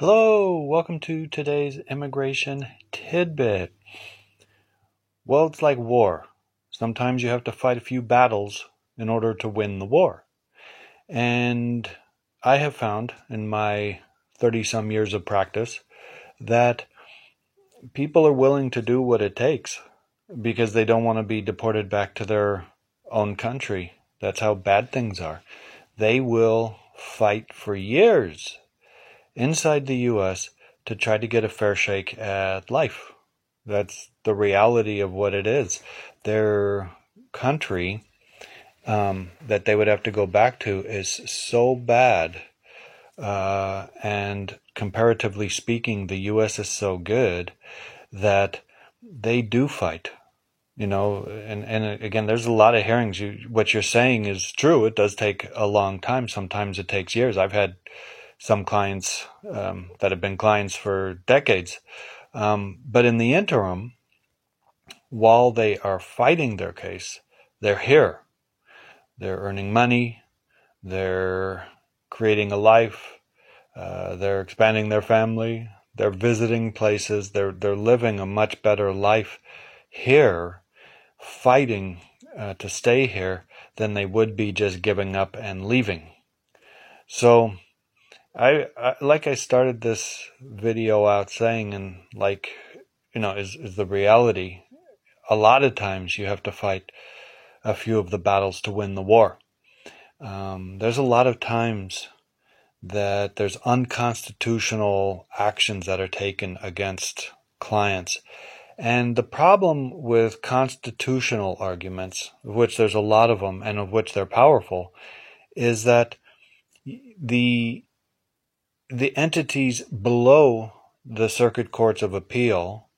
Hello, welcome to today's immigration tidbit. Well, it's like war. Sometimes you have to fight a few battles in order to win the war. And I have found in my 30 some years of practice that people are willing to do what it takes because they don't want to be deported back to their own country. That's how bad things are. They will fight for years inside the U.S. to try to get a fair shake at life. That's the reality of what it is. Their country um, that they would have to go back to is so bad. Uh, and comparatively speaking, the U.S. is so good that they do fight. You know, and, and again, there's a lot of hearings. You, what you're saying is true. It does take a long time. Sometimes it takes years. I've had some clients um, that have been clients for decades. Um, but in the interim, while they are fighting their case, they're here. They're earning money. They're creating a life. Uh, they're expanding their family. They're visiting places. They're they're living a much better life here, fighting uh, to stay here than they would be just giving up and leaving. So I, I, like I started this video out saying, and like you know, is is the reality. A lot of times you have to fight a few of the battles to win the war. Um, there's a lot of times that there's unconstitutional actions that are taken against clients. And the problem with constitutional arguments, of which there's a lot of them and of which they're powerful, is that the the entities below the circuit courts of appeal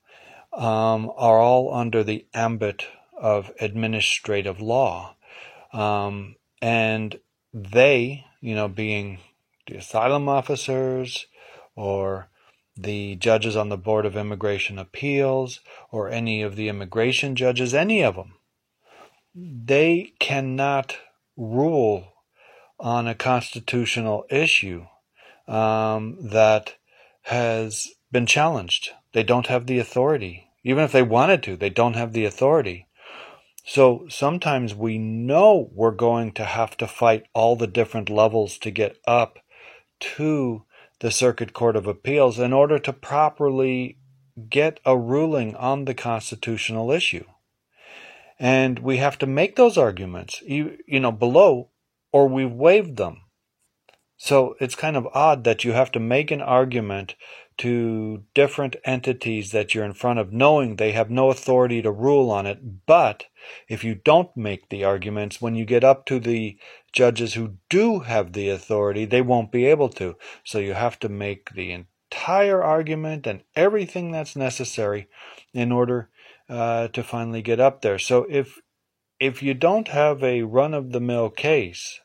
um, are all under the ambit of administrative law. Um, and they, you know, being the asylum officers or the judges on the Board of Immigration Appeals or any of the immigration judges, any of them, they cannot rule on a constitutional issue um, that has been challenged. They don't have the authority. Even if they wanted to, they don't have the authority. So sometimes we know we're going to have to fight all the different levels to get up to the Circuit Court of Appeals in order to properly get a ruling on the constitutional issue. And we have to make those arguments, you, you know, below, or we've waived them. So it's kind of odd that you have to make an argument to different entities that you're in front of, knowing they have no authority to rule on it. But if you don't make the arguments, when you get up to the judges who do have the authority, they won't be able to. So you have to make the entire argument and everything that's necessary in order uh, to finally get up there. So if if you don't have a run of the mill case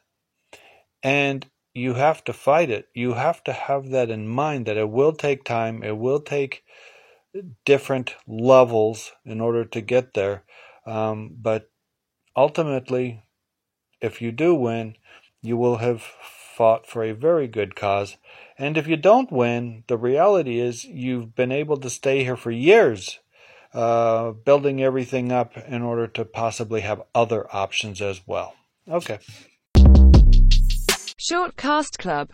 and you have to fight it. You have to have that in mind that it will take time, it will take different levels in order to get there. Um, but ultimately, if you do win, you will have fought for a very good cause. And if you don't win, the reality is you've been able to stay here for years, uh, building everything up in order to possibly have other options as well. Okay. Shortcast Club